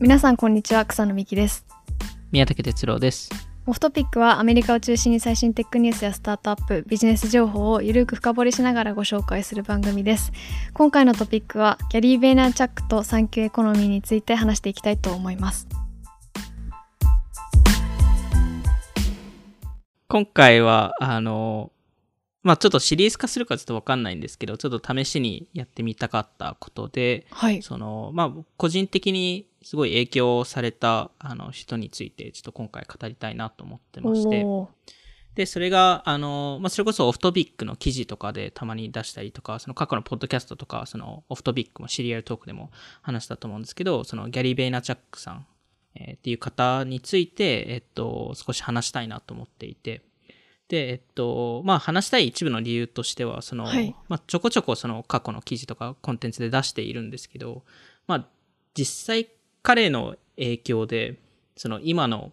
皆さんこんにちは草野美希です。宮武哲郎です。オフトピックはアメリカを中心に最新テックニュースやスタートアップビジネス情報をゆるく深掘りしながらご紹介する番組です。今回のトピックはギャリー・ベイナーチャックと産休エコノミーについて話していきたいと思います。今回はあのまあちょっとシリーズ化するかちょっとわかんないんですけど、ちょっと試しにやってみたかったことで、はい。その、まあ個人的にすごい影響されたあの人についてちょっと今回語りたいなと思ってまして、で、それが、あの、まあそれこそオフトピックの記事とかでたまに出したりとか、その過去のポッドキャストとか、そのオフトピックもシリアルトークでも話したと思うんですけど、そのギャリー・ベイナチャックさん、えーっていう方について、えっと、少し話したいなと思っていて、で、えっと、まあ話したい一部の理由としては、その、はい。まあちょこちょこその過去の記事とかコンテンツで出しているんですけど、まあ実際彼の影響で、その今の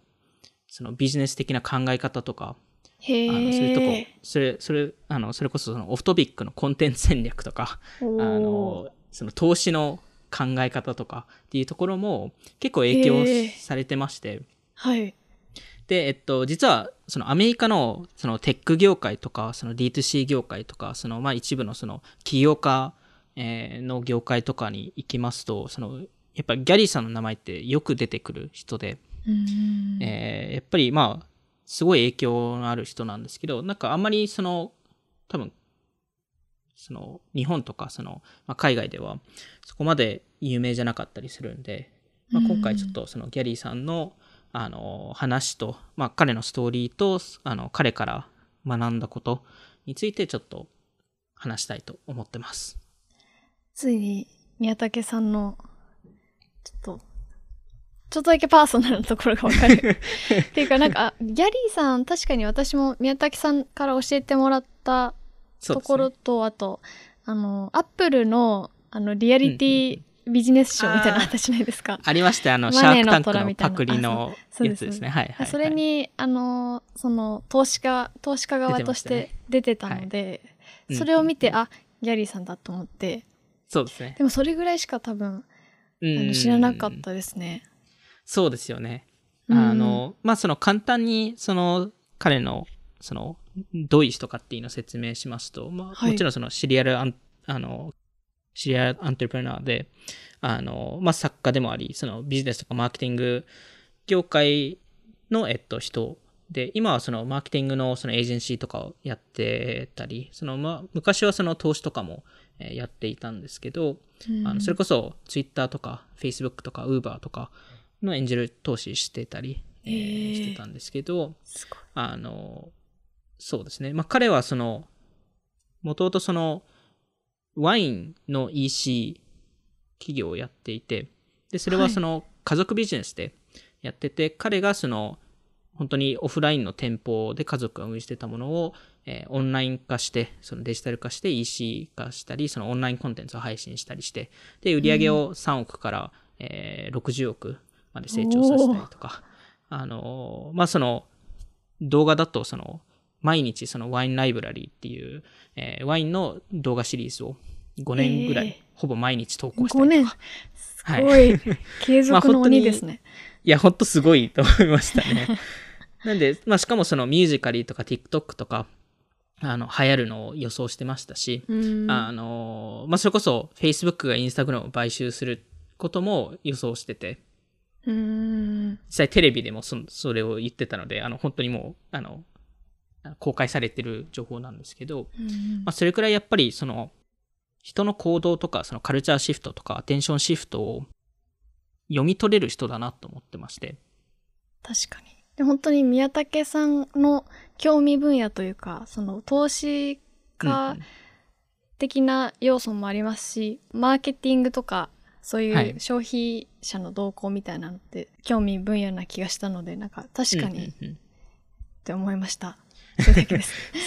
そのビジネス的な考え方とか、へあのそういうとこえ、それ、それ、あの、それこそそのオフトピックのコンテンツ戦略とか、あの、その投資の考え方とかっていうところも結構影響されてまして、はいで、えっと、実は、そのアメリカの、そのテック業界とか、その D2C 業界とか、その、まあ一部のその起業家、えーの業界とかに行きますと、その、やっぱりギャリーさんの名前ってよく出てくる人で、えーやっぱりまあ、すごい影響のある人なんですけど、なんかあんまりその、多分、その、日本とか、その、まあ、海外では、そこまで有名じゃなかったりするんで、まあ、今回ちょっとそのギャリーさんの、あの、話と、まあ、彼のストーリーと、あの、彼から学んだことについてちょっと話したいと思ってます。ついに宮武さんのちょっとちょっとだけパーソナルなところがわかる っていうかなんかあギャリーさん確かに私も宮武さんから教えてもらったところね。と、あとあのアップルのあのリアリティビジネスショーみたいなのあったじゃないですか、ありましたよ。あの、シャークタンクのパクリのやつですね。はいはい、はい。それにあのその投資家投資家側として出てたのでうんそれを見て、あギャリーさんだと思って。そうですね。でもそれぐらいしか多分あうんの知らなかったですね。そうですよね。うん。あの、まあ、その簡単に、その、彼の、その、どういう人かっていうのを説明しますと、まあ、はい。もちろんそのシリアルアン、あの、シリアルアントレプレナーで、あの、まあ、作家でもあり、そのビジネスとかマーケティング業界の、えっと、人で、今はそのマーケティングのそのエージェンシーとかをやってたり、その、まあ、昔はその投資とかもえーやっていたんですけど、あのそれこそ Twitter とか Facebook とか Uber とかのエンジェル投資してたり、えーしてたんですけど、あの、そうですね。まあ彼はその、もともとその、ワインの EC 企業をやっていて、で、それはその家族ビジネスでやってて、彼がその、本当にオフラインの店舗で家族が運営してたものを、えーオンライン化して、そのデジタル化して EC 化したり、そのオンラインコンテンツを配信したりして、で、売り上げを3億から、えー60億まで成長させたりとか、あのーまあ、その、動画だと、その、毎日そのワインライブラリーっていう、えーワインの動画シリーズを5年ぐらい、えー。ほぼ毎日投稿した5りとか。年。すごい、継続の鬼ですね。いや、ほんとすごいと思いましたね。なんで、まあ、しかもそのミュージカリーとか TikTok とか、あの、流行るのを予想してましたし、うん。あの、まあ、それこそ Facebook が Instagram を買収することも予想してて、うん。実際テレビでもそそれを言ってたので、あの、本当にもう、あの、公開されてる情報なんですけど、うんまあ、それくらいやっぱりその、人の行動とか、そのカルチャーシフトとか、アテンションシフトを読み取れる人だなと思ってまして。確かに。で本当に宮武さんの興味分野というか、その投資家うん的な要素もありますし、マーケティングとか、そうはいいう消費者の動向みたいなのって興味分野な気がしたので、なんか確かにっうんうんうんて思いました。それだけです。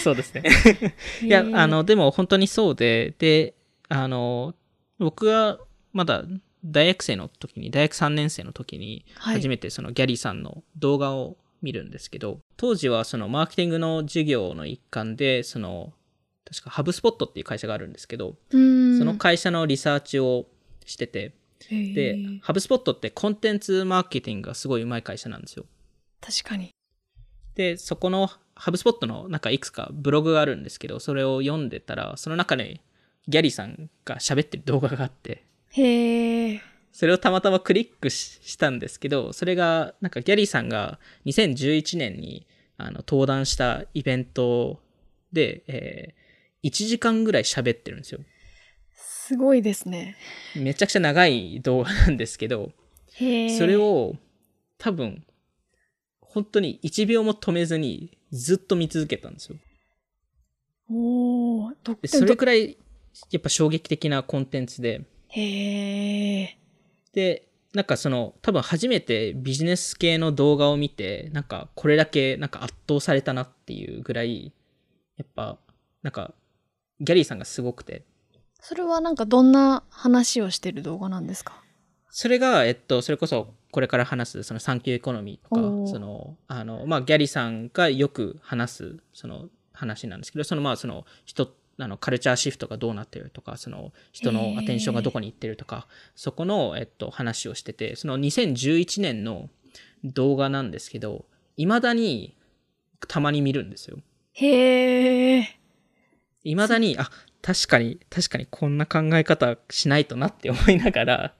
そうですね。いやあの、でも本当にそうで、で、あの、僕がまだ大学生の時に、大学3年生の時に、はい初めてそのギャリーさんの動画を見るんですけど、当時はそのマーケティングの授業の一環で、その、確かハブスポットっていう会社があるんですけど、うんその会社のリサーチをしてて、で、ハブスポットってコンテンツマーケティングがすごいうまい会社なんですよ。確かに。で、そこのハブスポットのなんかいくつかブログがあるんですけど、それを読んでたら、その中でギャリーさんが喋ってる動画があって、へえ。それをたまたまクリックししたんですけど、それが、なんかギャリーさんが2011年にあの登壇したイベントで、えー1時間ぐらい喋ってるんですよ。すごいですね。めちゃくちゃ長い動画なんですけど。それ。を多分、本当に1秒も止めずにずっと見続けたんですよ。おそれくらいやっぱ衝撃的なコンテンツで、へえ。で、なんかその、多分初めてビジネス系の動画を見て、なんかこれだけなんか圧倒されたなっていうぐらい、やっぱ、なんか、ギャリーさんがすごくて、それはなんかどんな話をしてる動画なんですか？それが、えっと、それこそこれから話す、その産休エコノミーとか、その、あの、まあ、ギャリーさんがよく話す、その話なんですけど、その、まあ、その、人、あの、カルチャーシフトがどうなってるとか、その、人のアテンションがどこに行ってるとか、そこの、えっと、話をしてて、その2011年の動画なんですけど、未だに、たまに見るんですよ。へえ。未だに、あ、確かに、確かにこんな考え方しないとなって思いながら、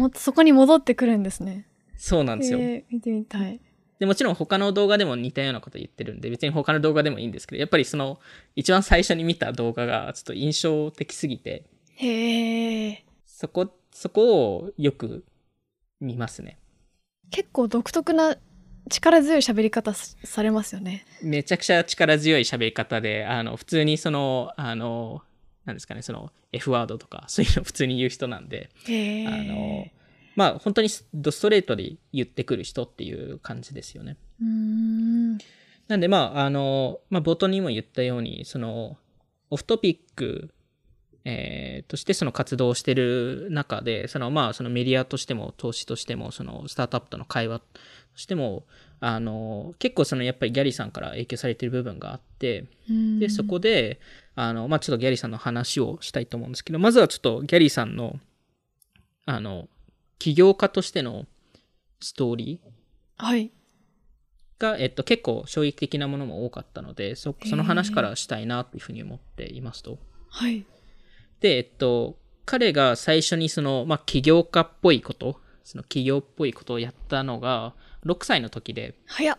もそこに戻ってくるんですね。そうなんですよ。へえ見てみたい。で、もちろん他の動画でも似たようなこと言ってるんで、別に他の動画でもいいんですけど、やっぱりその、一番最初に見た動画がちょっと印象的すぎて、へえ。そこ、そこをよく見ますね。結構独特な力強い喋り方さされますよね。めちゃくちゃ力強い喋り方で、あの、普通にその、あの、なんですかね、その F ワードとか、そういうの普通に言う人なんで。あの、まあ本当にドストレートで言ってくる人っていう感じですよね。ん。なんで、まあ、あの、まあ、冒頭にも言ったように、その、オフトピック、えーとしてその活動をしてる中で、その、まあ、そのメディアとしても、投資としても、その、スタートアップとの会話としても、あの、結構その、やっぱりギャリーさんから影響されてる部分があって、で、そこで、あの、まあ、ちょっとギャリーさんの話をしたいと思うんですけど、まずはちょっとギャリーさんの、あの、起業家としてのストーリー、はい。が、えっと、結構衝撃的なものも多かったので、そその話からしたいなというふうに思っていますと。はい。で、えっと、彼が最初にその、まあ、起業家っぽいこと、その起業っぽいことをやったのが、6歳の時で、早っ。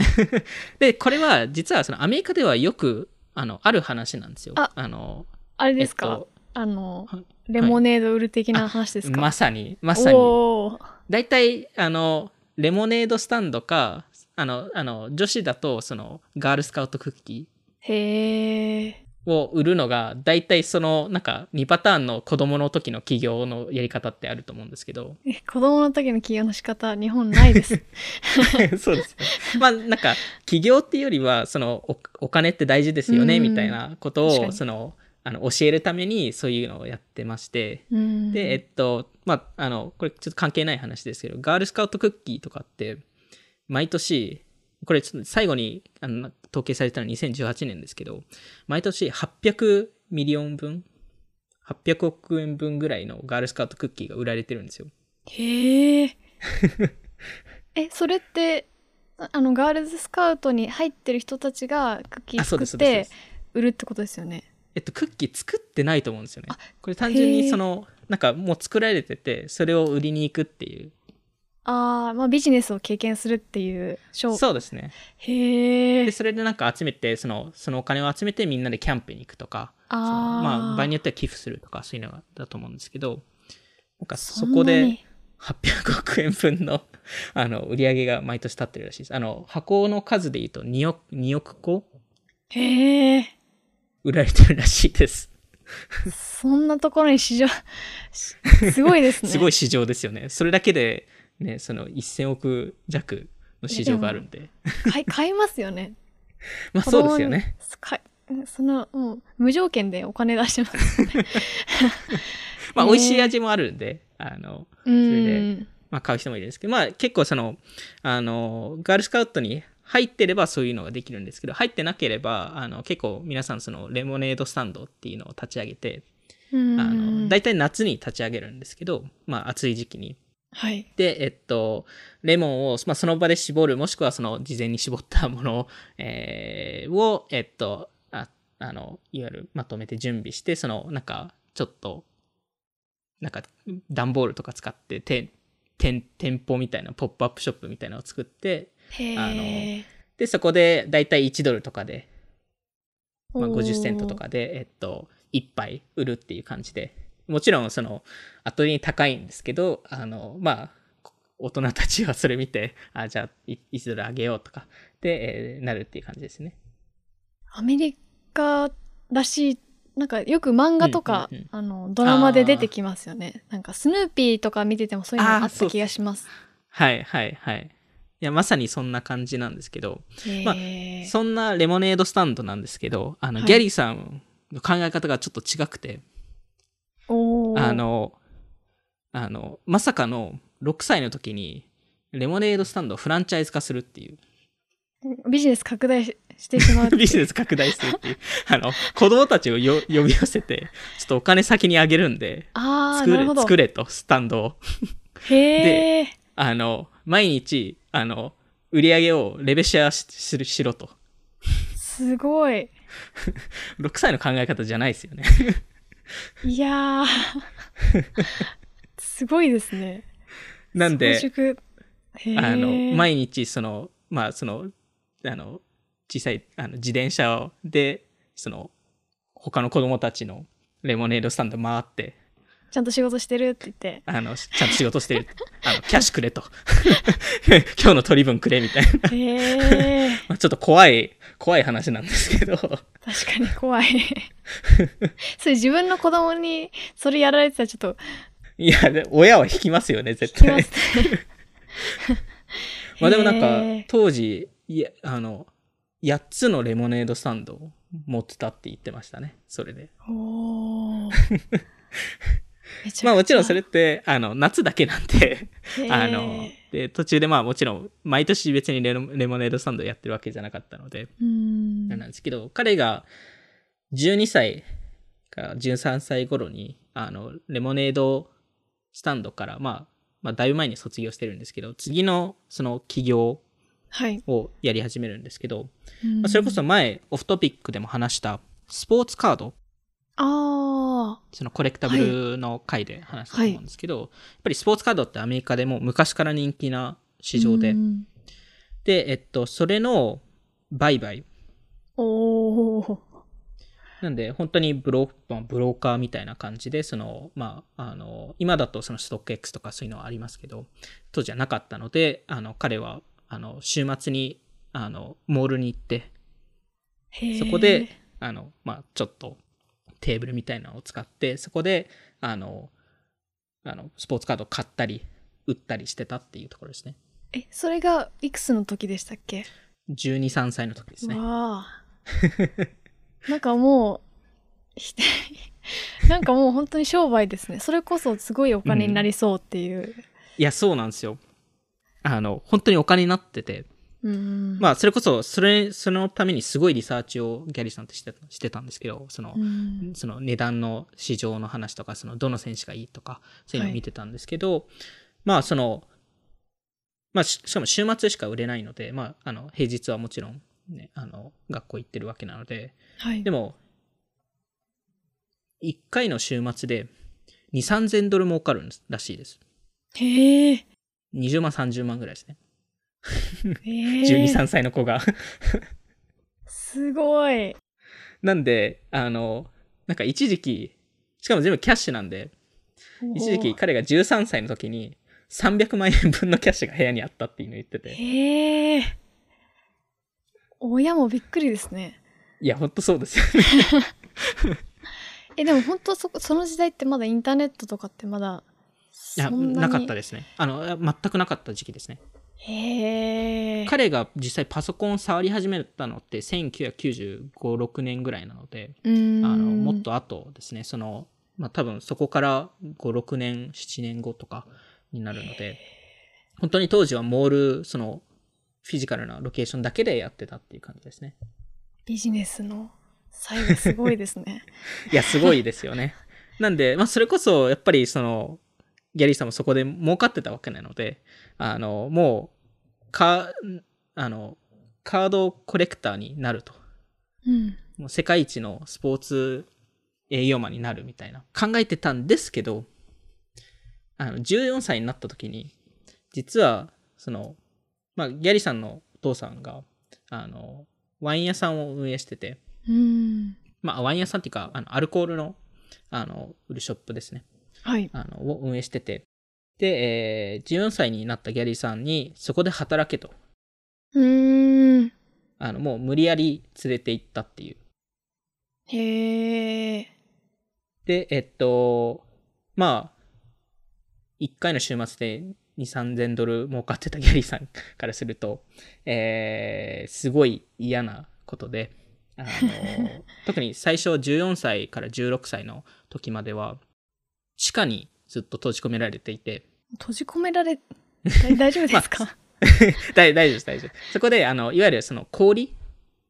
で、これは実はそのアメリカではよく、あの、ある話なんですよ。あの、あれですか、えっとあの、はいレモネード売る的な話ですか、まさに、まさに。大体、あの、レモネードスタンドか、あの、あの、女子だと、その、ガールスカウトクッキー、へえ。を売るのが、大体その、なんか、2パターンの子供の時の起業のやり方ってあると思うんですけど。え子供の時の起業の仕方、日本ないです。そうですね。まあ、なんか、起業っていうよりは、そのお、お金って大事ですよね、うんみたいなことを、その、あの、教えるために、そういうのをやってまして。うんで、えっと、まあ、あの、これちょっと関係ない話ですけど、ガールスカウトクッキーとかって、毎年、これちょっと最後にあの統計されたのは2018年ですけど、毎年800 million 分、800億円分ぐらいのガールスカウトクッキーが売られてるんですよ。へえ。え、それって、ああの、ガールズスカウトに入ってる人たちがクッキー作って。売るってことですよね。えっと、クッキー作ってないと思うんですよね。これ単純にその、なんかもう作られてて、それを売りに行くっていう。ああ、まあビジネスを経験するっていう賞。そうですね。へえで、。それでなんか集めて、その、そのお金を集めてみんなでキャンプに行くとか、あーまあ、場合によっては寄付するとか、そういうのがだと思うんですけど、なんかそこでに800億円分の、あの、売り上げが毎年立ってるらしいです。あの、箱の数で言うと2億、2億個へえ。売られてるらしいです。そんなところに市場、しすごいですね。すごい市場ですよね。それだけで、ね、その1000億弱の市場があるんで。買い 買いますよね。まあそうですよね。かその、もう、無条件でお金出してます。まあね美味しい味もあるんで、あの、うそれでん。まあ買う人もいるんですけど、まあ結構その、あの、ガールスカウトに入ってればそういうのができるんですけど、入ってなければ、あの、結構皆さんそのレモネードスタンドっていうのを立ち上げて、ああの、大体夏に立ち上げるんですけど、まあ暑い時期に。はい。で、えっと、レモンを、まあ、その場で絞る、もしくはその事前に絞ったものを、えーを、えっと、ああの、いわゆるまとめて準備して、その、なんか、ちょっと、なんか、段ボールとか使って、て店店舗みたいな、ポップアップショップみたいなのを作って、へあえ。で、そこで、だいたい1ドルとかで、まあ、おー50セントとかで、えっと、1杯売るっていう感じで、もちろん、その、後に高いんですけど、あの、まあ、大人たちはそれ見て、あ、じゃあ、い1ドルあげようとか、で、えーなるっていう感じですね。アメリカらしい、なんかよく漫画とか、うんうんうんあの、ドラマで出てきますよね。なんかスヌーピーとか見ててもそういうのあった気がします。はい、はい、はい。いや、まさにそんな感じなんですけど、まあ。そんなレモネードスタンドなんですけど、あの、はいギャリーさんの考え方がちょっと違くて、あ、の、あの、まさかの6歳の時に、レモネードスタンドをフランチャイズ化するっていう、ビジネス拡大ししてしまう。ビジネス拡大するっていう、あの、子供たちをよ呼び寄せて、ちょっとお金先にあげるんで、ああ、作れ。作れと、スタンドを。へえ。あの、毎日、あの、売り上げをレベシアしししろと。すごい。6歳の考え方じゃないですよね。いやー。すごいですね。なんで、あの、毎日、その、まあ、その、あの、小さい、あの、自転車で、その、他の子供たちのレモネードスタンド回って、ちゃんと仕事してるって言って。あの、ちゃんと仕事してる。あの、キャッシュくれと。今日の取り分くれみたいな。へえ。まあちょっと怖い、怖い話なんですけど。確かに怖い。それ自分の子供にそれやられてたらちょっといや、で親は引きますよね、絶対。ますね。まあでもなんか当時、いや、あの、8つのレモネードスタンドを持ってたって言ってましたね、それで。おーまあもちろんそれって、あの、夏だけなんで、あの、で、途中でまあもちろん、毎年別にレモレモネードスタンドやってるわけじゃなかったので、なんですけど、彼が12歳か13歳頃に、あの、レモネードスタンドから、まあ、まあ、だいぶ前に卒業してるんですけど、次のその起業はい。をやり始めるんですけど、うん。まあ、それこそ前、オフトピックでも話した、スポーツカード、あそのコレクタブルの回で話したと思うんですけど、やっぱりスポーツカードってアメリカでも昔から人気なあ。市場で、うんで、えっと、それの売買。おーなんで、本当にブロ,、まあ、ブローカーみたいな感じで、その、まあ、あの、今だとそのストック X とかそういうのはありますけど、当時はなかったので、あの、彼は、あの、週末に、あの、モールに行って、そこで、あの、まあ、ちょっとテーブルみたいなのを使って、そこで、あの、あの、スポーツカードを買ったり、売ったりしてたっていうところですね。え、それがいくつの時でしたっけ？12、3歳の時ですね。わあ。なんかもう、ひ なんかもう本当に商売ですね。それこそすごいお金になりそうっていう。いや、そうなんですよ。あの、本当にお金になってて、うん。まあ、それこそ、それ、そのためにすごいリサーチをギャリーさんとしてしてたんですけど、そのう、んその値段の市場の話とか、そのどの選手がいいとか、そういうのを見てたんですけど、まあその、まあししかも週末しか売れないので、まああの平日はもちろんね、あの学校行ってるわけなので、はい。でも、1回の週末で2、3000ドル儲かるらしいです。へえ。20万、30万ぐらいですね。へえ。12、3歳の子が。すごい。なんで、あの、なんか一時期、しかも全部キャッシュなんで、一時期彼が13歳の時に300万円分のキャッシュが部屋にあったっていうのを言ってて。へえ。親もびっくりですね。いや、ほんとそうですよね。え、でも本当そ、その時代ってまだインターネットとかってまだ、いや、なかったですね。あの、全くなかった時期ですね。彼が実際パソコンを触り始めたのって1995、6年ぐらいなので。あの、もっと後ですね、その、まあ多分そこから5、6年、7年後とかになるので、本当に当時はモール、その、フィジカルなロケーションだけでやってたっていう感じですね。ビジネスの際がすごいですね。いや、すごいですよね。なんで、まあ、それこそ、やっぱり、その、ギャリーさんもそこで儲かってたわけなので、あの、もう、か、あの、カードコレクターになると。うん。もう世界一のスポーツ営業マンになるみたいな考えてたんですけど、あの、14歳になった時に、実は、その、まあ、ギャリーさんのお父さんが、あの、ワイン屋さんを運営してて、うん。まあ、ワイン屋さんっていうか、あの、アルコールの、あの、売るショップですね。はい。あの、を運営してて。で、えー14歳になったギャリーさんに、そこで働けと。うーん。あの、もう無理やり連れて行ったっていう。へえ。で、えっと、まあ、1回の週末で2、3000ドル儲かってたギャリーさんからすると、えー、すごい嫌なことで、あの、特に最初14歳から16歳の時までは、地下にずっと閉じ込められていて、閉じ込められ、大大丈夫ですか、大 大丈夫です、大丈夫。そこで、あの、いわゆるその氷？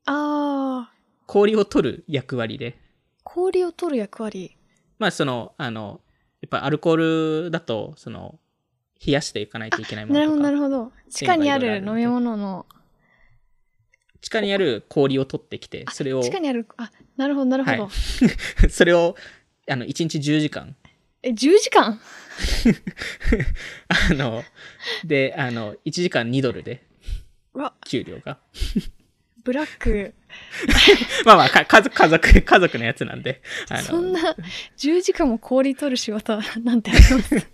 ああ氷を取る役割で、氷を取る役割？まあその、あの、やっぱアルコールだと、その、冷やしていかないといけないもなるほど、なのとか、るほど。地下にある飲み物の、地下にある氷を取ってきて、あそれを、地下にある、あ、なるほど、なるほど。は それを、あの、1日10時間、え、10時間？あの、で、あの、1時間2ドルで、給料が。ブラック。まあまあ、か家族、家族、家族のやつなんで、そんな、10時間も氷取る仕事なんてあります？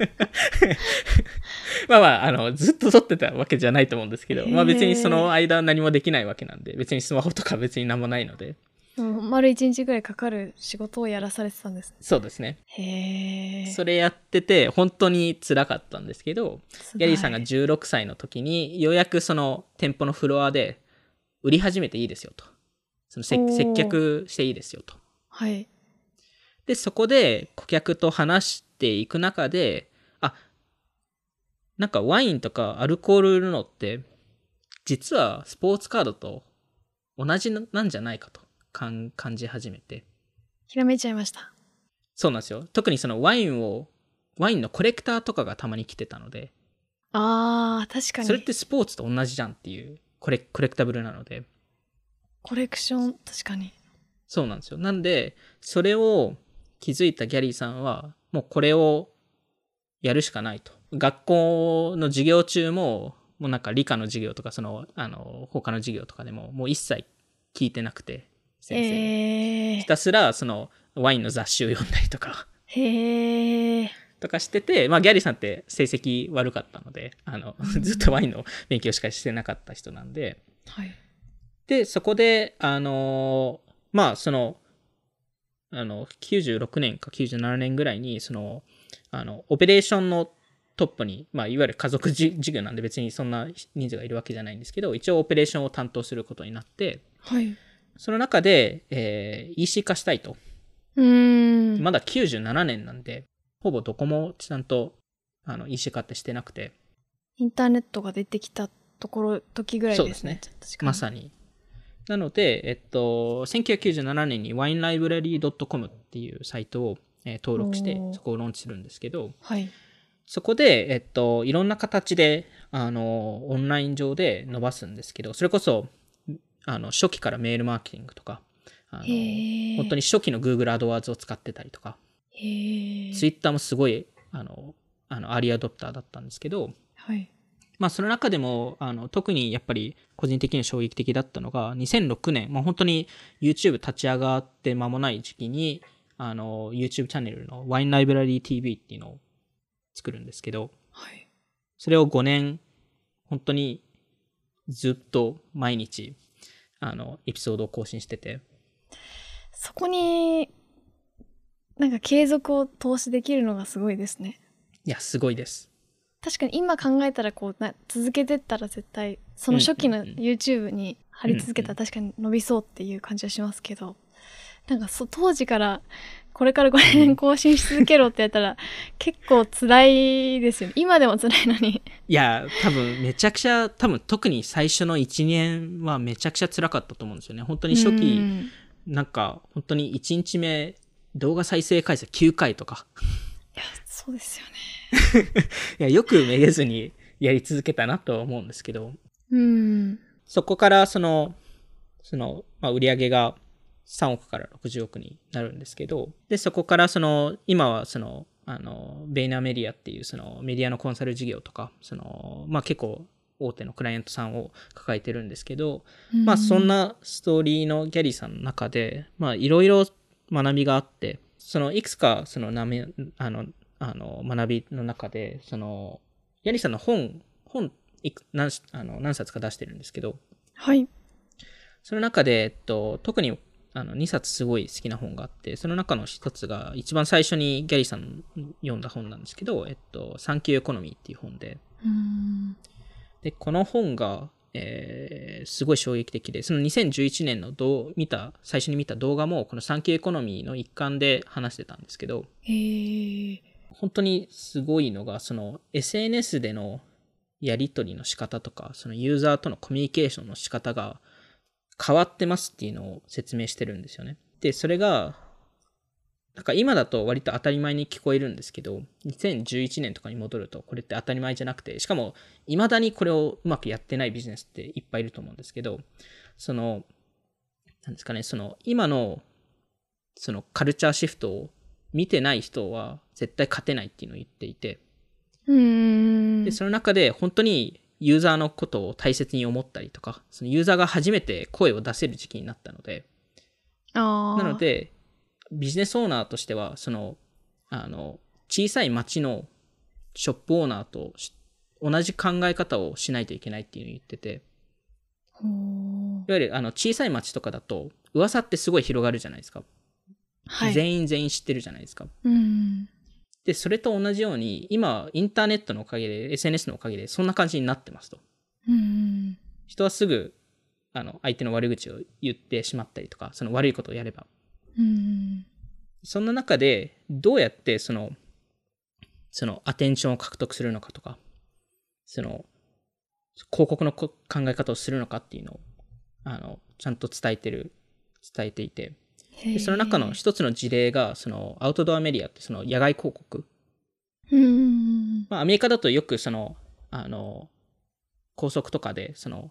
まあまあ、あの、ずっと取ってたわけじゃないと思うんですけど、まあ別にその間何もできないわけなんで、別にスマホとか別に何もないので、うん丸1日ぐらいかかる仕事をやらされてたんです。そうですね。へえ。それやってて、本当に辛かったんですけど、ギャリーさんが16歳の時に、ようやくその店舗のフロアで、売り始めていいですよと。その接客していいですよと。はい。で、そこで顧客と話していく中で、あ、なんかワインとかアルコール売るのって、実はスポーツカードと同じなんじゃないかと感感じ始めて。ひらめいちゃいました。そうなんですよ。特にそのワインを、ワインのコレクターとかがたまに来てたので、あー、確かに。それってスポーツと同じじゃんっていうコレコレクタブルなので、コレクション、確かに。そうなんですよ。なんで、それを気づいたギャリーさんは、もうこれをやるしかないと。学校の授業中も、もうなんか理科の授業とか、その、あの、他の授業とかでも、もう一切聞いてなくて、先生に。えーひ、たすら、その、ワインの雑誌を読んだりとか、へえ。とかしてて、まあ、ギャリーさんって成績悪かったので、あの、ずっとワインの勉強しかしてなかった人なんで、はい。で、そこで、あのーまあ、その、あの、96年か97年ぐらいに、その、あの、オペレーションのトップに、まあ、いわゆる家族じ授業なんで別にそんな人数がいるわけじゃないんですけど、一応オペレーションを担当することになって、はい。その中で、えー EC 化したいと。うーん。まだ97年なんで、ほぼどこもちゃんと、あの、EC 化ってしてなくて、インターネットが出てきたところ、時ぐらいですね。そう確かに。まさに。なので、えっと、1997年に winelibrary.com っていうサイトを、えー登録してそこをローンチするんですけど、はい。そこで、えっと、いろんな形で、あの、オンライン上で伸ばすんですけど、それこそ、あの、初期からメールマーケティングとか、あの。本当に初期の Google AdWords を使ってたりとか。Twitter もすごい、あの、あの、アーリーアドプターだったんですけど、はい。まあ、その中でも、あの、特にやっぱり個人的に衝撃的だったのが、2006年、まあ、本当に YouTube 立ち上がって間もない時期に、あの、YouTube チャンネルの Wine Library TV っていうのを作るんですけど、はい。それを5年、本当にずっと毎日、あの、エピソードを更新してて、そこに、なんか継続を投資できるのがすごいですね。いや、すごいです。確かに今考えたらこうな続けてったら絶対その初期のうんうんうん YouTube に貼り続けたら確かに伸びそうっていう感じはしますけど、なんかそ当時からこれから5年更新し続けろってやったら結構辛いですよね今でも辛いのにいや、多分めちゃくちゃ、多分特に最初の1年はめちゃくちゃ辛かったと思うんですよね。本当に初期、うんなんか本当に1日目動画再生回数9回とか。いや、そうですよね。いや、よくめげずにやり続けたなとは思うんですけど、うん。そこからその、その、まあ、売り上げが3億から60億になるんですけど、で、そこからその、今はその、あの、ベイナーメディアっていうそのメディアのコンサル事業とか、その、まあ、結構大手のクライアントさんを抱えてるんですけど、まあそんなストーリーのギャリーさんの中で、まあいろいろ学びがあって、そのいくつかそのなめ、あの、あの学びの中で、その、ギャリーさんの本、本いく何しあの何冊か出してるんですけど、はい。その中で、えっと、特にあの2冊すごい好きな本があって、その中の一つが一番最初にギャリーさん読んだ本なんですけど、えっと、 Thank You Economy っていう本で、うん。で、この本が、えーすごい衝撃的で、その2011年のどう見た、最初に見た動画も、この Thank You Economy の一環で話してたんですけど、へえ。本当にすごいのが、その SNS でのやり取りの仕方とか、そのユーザーとのコミュニケーションの仕方が変わってますっていうのを説明してるんですよね。で、それが、なんか今だと割と当たり前に聞こえるんですけど、2011年とかに戻るとこれって当たり前じゃなくて、しかも未だにこれをうまくやってないビジネスっていっぱいいると思うんですけど、その、なんですかね、その今のそのカルチャーシフトを見てない人は絶対勝てないっていうのを言っていて、うん。で、その中で本当にユーザーのことを大切に思ったりとか、そのユーザーが初めて声を出せる時期になったので。なの、で、ビジネスオーナーとしては、その、あの、小さい町のショップオーナーとし同じ考え方をしないといけないっていうのを言ってて、いわゆるあの小さい町とかだと、噂ってすごい広がるじゃないですか。はい。全員全員知ってるじゃないですか。うん。で、それと同じように、今、インターネットのおかげで、SNS のおかげで、そんな感じになってますと。うん。人はすぐ、あの、相手の悪口を言ってしまったりとか、その悪いことをやれば。うん。そんな中で、どうやって、その、その、アテンションを獲得するのかとか、その、広告のこ考え方をするのかっていうのを、あの、ちゃんと伝えてる、伝えていて、でその中の一つの事例が、その、アウトドアメディアって、その、野外広告。うん。まあ、アメリカだとよく、その、あの、高速とかで、その、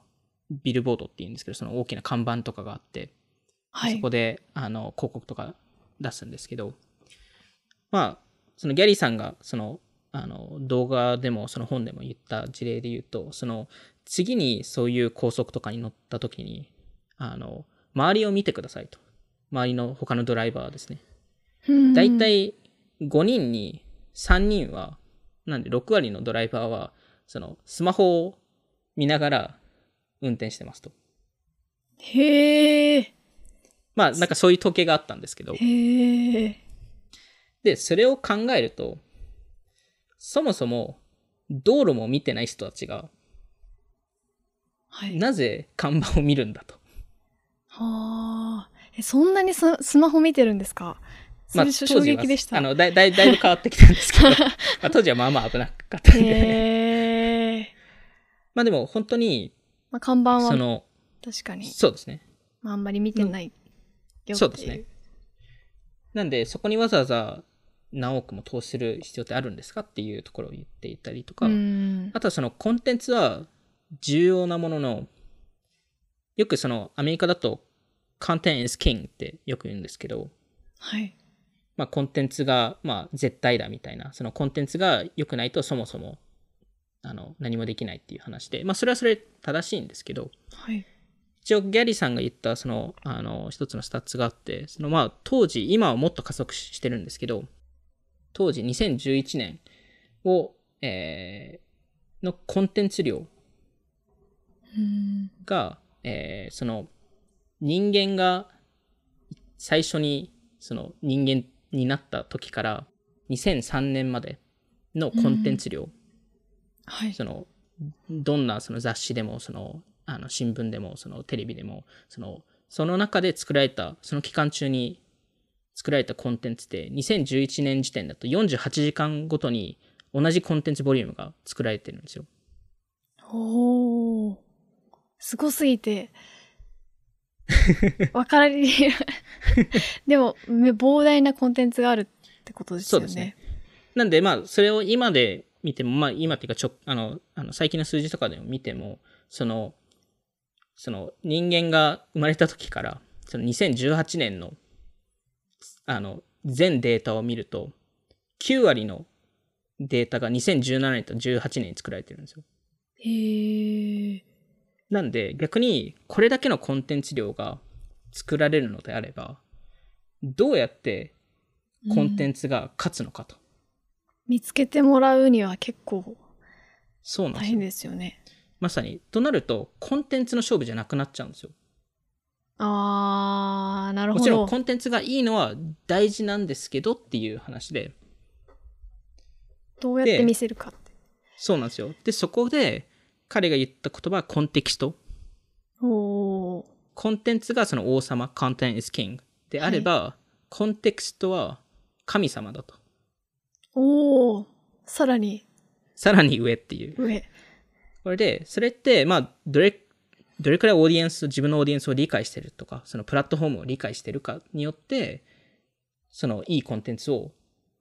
ビルボードっていうんですけど、その大きな看板とかがあって、はい。そこで、あの、広告とか出すんですけど、まあ、そのギャリーさんが、その、あの、動画でも、その本でも言った事例で言うと、その、次にそういう高速とかに乗った時に、あの、周りを見てくださいと。周りの他のドライバーですね。うんだいたい5人に3人は、なんで6割のドライバーは、その、スマホを見ながら運転してますと。へえ。まあ、なんかそういう統計があったんですけど、へえ。で、それを考えると、そもそも道路も見てない人たちが、はい。なぜ看板を見るんだと。はあ。え、そんなにススマホ見てるんですか？それ、衝撃でした。あのだいだいだいぶ変わってきたんですけど、まあ当時はまあまあ危なかったんで、へえ。まあでも本当に、まあ、看板はその、確かに、そうですね。まあ、あんまり見てないよっていそうですね。なんで、そこにわざわざ何億も投資する必要ってあるんですかっていうところを言っていたりとか、うん。あとはそのコンテンツは重要なものの、よくそのアメリカだと content is king ってよく言うんですけど、はい。まあコンテンツがまあ絶対だみたいな、そのコンテンツが良くないとそもそもあの何もできないっていう話で、まあそれはそれ正しいんですけど、はい。一応ギャリーさんが言ったそのあの一つのスタッツがあってそのまあ当時今はもっと加速してるんですけど当時2011年を、えーのコンテンツ量うん。が、えーその人間が最初にその人間になった時から2003年までのコンテンツ量、はい。そのどんなその雑誌でもそのあの新聞でもそのテレビでもそのその中で作られたその期間中に作られたコンテンツって2011年時点だと48時間ごとに同じコンテンツボリュームが作られてるんですよ。おー。すごすぎて、わかり、でも、め膨大なコンテンツがあるってことですよね。そうですね。なんで、まあ、それを今で見ても、まあ、今っていうかちょ、あの、あの最近の数字とかでも見ても、その、その人間が生まれた時から、その2018年の、あの、全データを見ると、9割のデータが2017年と18年に作られてるんですよ。へえ。なんで、逆に、これだけのコンテンツ量が作られるのであれば、どうやってコンテンンツが勝つのかと。見つけてもらうには結構大変そうなんですよ。ですよね。まさに。となると、コンテンツの勝負じゃなくなっちゃうんですよ。あー、なるほど。もちろんコンテンツがいいのは大事なんですけどっていう話で、どうやって見せるかって。そうなんですよ。で、そこで彼が言った言葉はコンテキスト。コンテンツがその王様、content is king であれば、コンテキストは神様だと。おー。さらにさらに上っていう。上。これで、それって、まあ、どれ、どれくらいオーディエンス、自分のオーディエンスを理解してるとか、そのプラットフォームを理解してるかによって、そのいいコンテンツを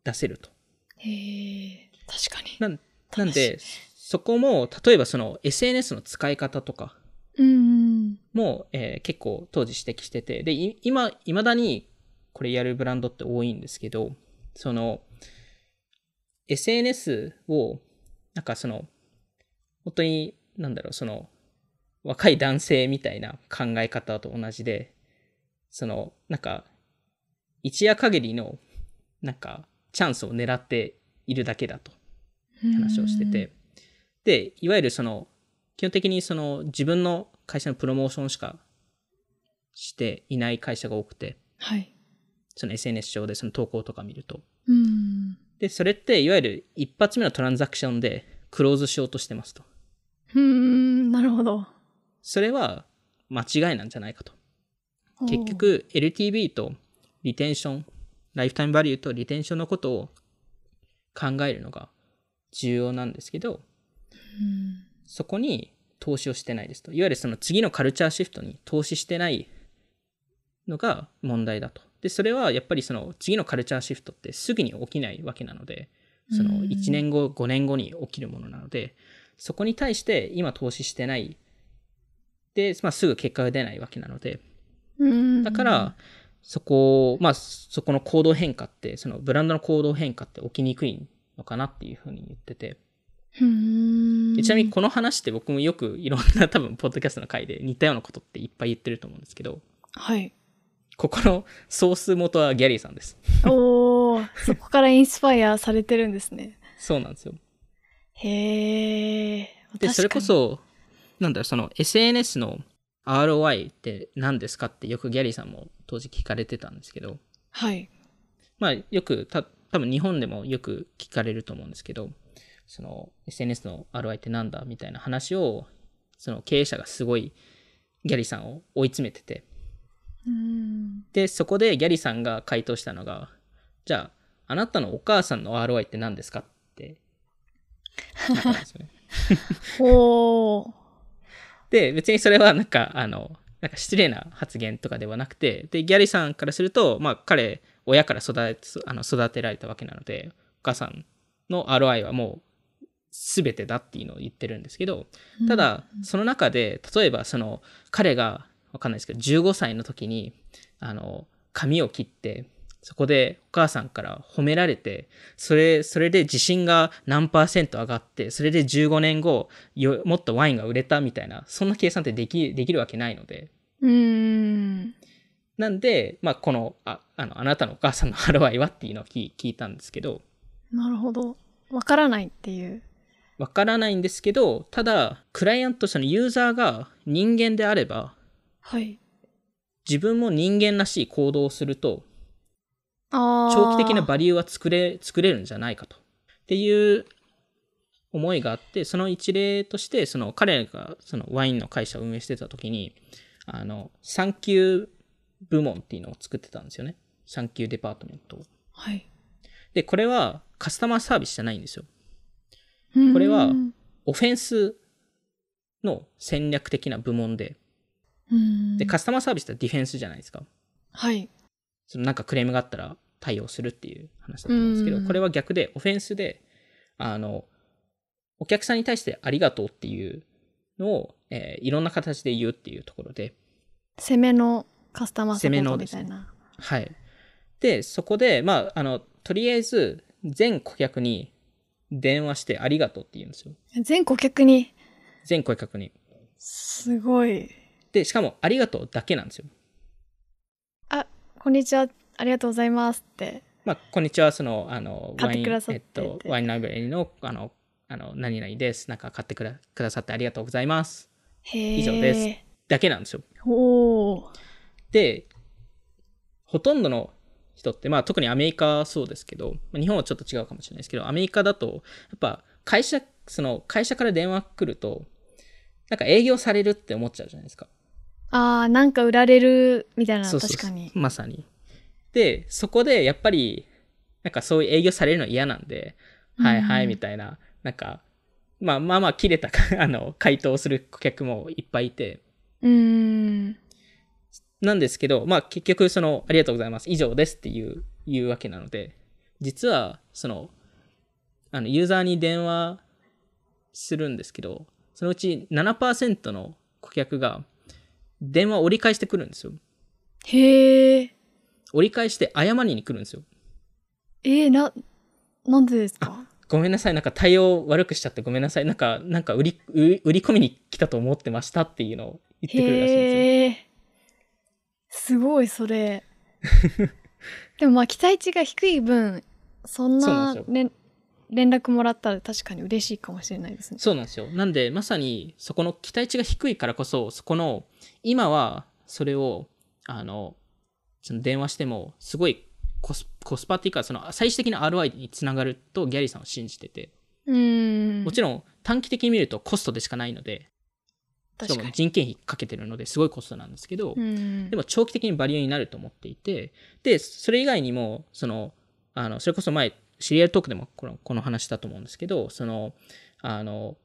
出せると。へえ。確かに。なんなんで、そこも、例えばその SNS の使い方とかうん。も、えー結構当時指摘してて、で、い今、未だにこれやるブランドって多いんですけど、その、SNS を、なんかその、本当に、なんだろう、その、若い男性みたいな考え方と同じで、その、なんか、一夜限りの、なんか、チャンスを狙っているだけだと。話をしてて、で、いわゆるその、基本的にその自分の会社のプロモーションしかしていない会社が多くて、はい。その SNS 上でその投稿とか見ると。うん。で、それっていわゆる一発目のトランザクションでクローズしようとしてますと。うん、なるほど。それは間違いなんじゃないかと。結局 LTV とリテンション、ライフタイムバリューとリテンションのことを考えるのが重要なんですけど、うん、そこに投資をしてないですと。いわゆるその次のカルチャーシフトに投資してないのが問題だと。で、それはやっぱりその次のカルチャーシフトってすぐに起きないわけなので、その1年後、5年後に起きるものなので、そこに対して今投資してない。で、まあ、すぐ結果が出ないわけなので、うん、だから、そこ、まあ、そこの行動変化って、そのブランドの行動変化って起きにくいのかなっていうふうに言ってて、ちなみにこの話って僕もよくいろんな 多分ポッドキャストの回で似たようなことっていっぱい言ってると思うんですけど、はい。ここのソース元はギャリーさんです。おお、そこからインスパイアされてるんですね。そうなんですよ。へえ。で、それこそ、なんだろう、その SNS の ROI って何ですかってよくギャリーさんも当時聞かれてたんですけど、はい。まあよく、た多分日本でもよく聞かれると思うんですけど、その SNS の ROI ってなんだみたいな話を、その経営者がすごいギャリーさんを追い詰めてて、うん。で、そこでギャリーさんが回答したのが、じゃあ、あなたのお母さんの ROI って何ですかって、たんですよね。で、別にそれはなんか、あの、なんか失礼な発言とかではなくて、で、ギャリーさんからすると、まあ彼、親から育てあの育てられたわけなので、お母さんの ROI はもう全てだっていうのを言ってるんですけど、ただ、その中で、例えばその、彼が、わかんないですけど、15歳の時に、あの、髪を切って、そこでお母さんから褒められて、それ、それで自信が何パーセント上がって、それで15年後、よもっとワインが売れたみたいな、そんな計算ってでき、できるわけないので。うん。なんで、まあ、この、あ、あの、あなたのお母さんの ROI はっていうのを聞聞いたんですけど、なるほど。わからないっていう。わからないんですけど、ただ、クライアント、そのユーザーが人間であれば、はい。自分も人間らしい行動をすると、ああ。長期的なバリューは作れ、作れるんじゃないかと。っていう思いがあって、その一例として、その彼がそのワインの会社を運営してた時に、あの、産休部門っていうのを作ってたんですよね。産休デパートメントを。はい。で、これはカスタマーサービスじゃないんですよ。ここれはオフェンスの戦略的な部門で、うんで、カスタマーサービスってディフェンスじゃないですか。はい。そのなんかクレームがあったら対応するっていう話だと思うんですけど、うんこれは逆で、オフェンスで、あの、お客さんに対してありがとうっていうのを、えーいろんな形で言うっていうところで、攻めのカスタマーサポート攻めのですねみたいな。はい。で、そこで、まあ、あの、とりあえず、全顧客に電話してありがとうって言うんですよ。全顧客に、全顧客に。すごい。で、しかも、ありがとうだけなんですよ。あ、こんにちは。ありがとうございますって。まあ、こんにちは、その、あの、買ってくださってえってと、ワインライブラリーの、あの、あの、何々です。なんか買ってくだくださってありがとうございます。以上です。だけなんですよ。おお。で、ほとんどの人って、まあ特にアメリカはそうですけど、まあ日本はちょっと違うかもしれないですけど、アメリカだと、やっぱ会社、その会社から電話来ると、なんか営業されるって思っちゃうじゃないですか。あー、なんか売られるみたいな、そうそうそう確かに。まさに。で、そこでやっぱり、なんかそういう営業されるの嫌なんで、はいはいみたいな、なんか、まあまあまあ切れた あの回答をする顧客もいっぱいいて、うーん。なんですけど、まあ結局その、ありがとうございます、以上ですっていう、言うわけなので、実は、その、あの、ユーザーに電話するんですけど、そのうち7%の顧客が、電話を折り返してくるんですよ。へえ。折り返して謝りに来るんですよ。えー、な、なんでですか？ごめんなさい、なんか対応悪くしちゃってごめんなさい、なんか、なんか売り、売売り込みに来たと思ってましたっていうのを言ってくるらしいんですよ。すごい、それ。でもまあ、期待値が低い分、そんな連連絡もらったら確かに嬉しいかもしれないですね。そうなんですよ。なんで、まさに、そこの期待値が低いからこそ、そこの、今は、それを、あの、その電話しても、すごいコスコスパっていうか、その最終的な ROI につながると、ギャリーさんは信じてて、うーん。もちろん、短期的に見るとコストでしかないので、しか。も人件費かけてるのですごいコストなんですけど、うんでも長期的にバリューになると思っていて、で、それ以外にも、その、あの、それこそ前、シリアルトークでもこのこの話だと思うんですけど、その、あの、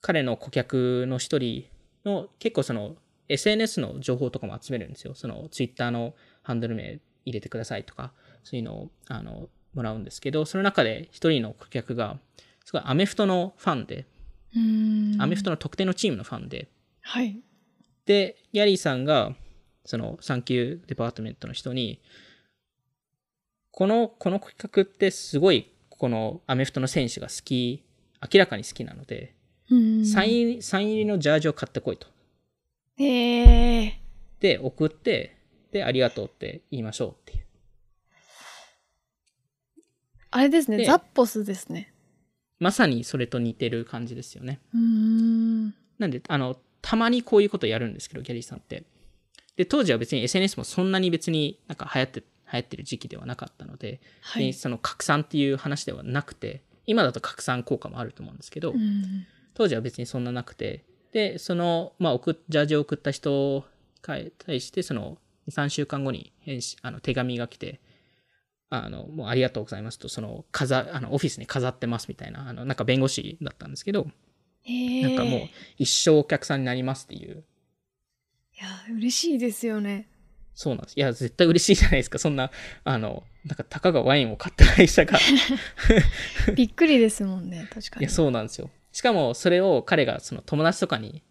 彼の顧客の一人の、結構その、SNS の情報とかも集めるんですよ。その、Twitter のハンドル名入れてくださいとか、そういうのを、あの、もらうんですけど、その中で一人の顧客が、すごいアメフトのファンで、アメフトの特定のチームのファンで、はい。で、ギャリーさんが、その、 Thank You Department の人に、この、この企画ってすごい、このアメフトの選手が好き、明らかに好きなので、サイン、サイン入りのジャージを買ってこいと。へえ。で、送って、で、ありがとうって言いましょうっていう。あれですね、でザッポスですね。まさにそれと似てる感じですよね。ん。なんで、あの、たまにこういうことやるんですけど、ギャリーさんって。で、当時は別に SNS もそんなに別になんか流行って、流行ってる時期ではなかったので、はい。でその拡散っていう話ではなくて、今だと拡散効果もあると思うんですけど、うん当時は別にそんななくて、で、その、まあ、送っジャージを送った人に対して、その、2、3週間後に返信、あの、手紙が来て、あの、もうありがとうございますと、その、飾、あの、オフィスに飾ってますみたいな、あの、なんか弁護士だったんですけど。なんかもう、一生お客さんになりますっていう、いや、嬉しいですよね。そうなんです。いや、絶対嬉しいじゃないですか。そんな、あの、なんか、たかがワインを買った会社が。びっくりですもんね、確かに。いや、そうなんですよ。しかも、それを彼がその友達とかに、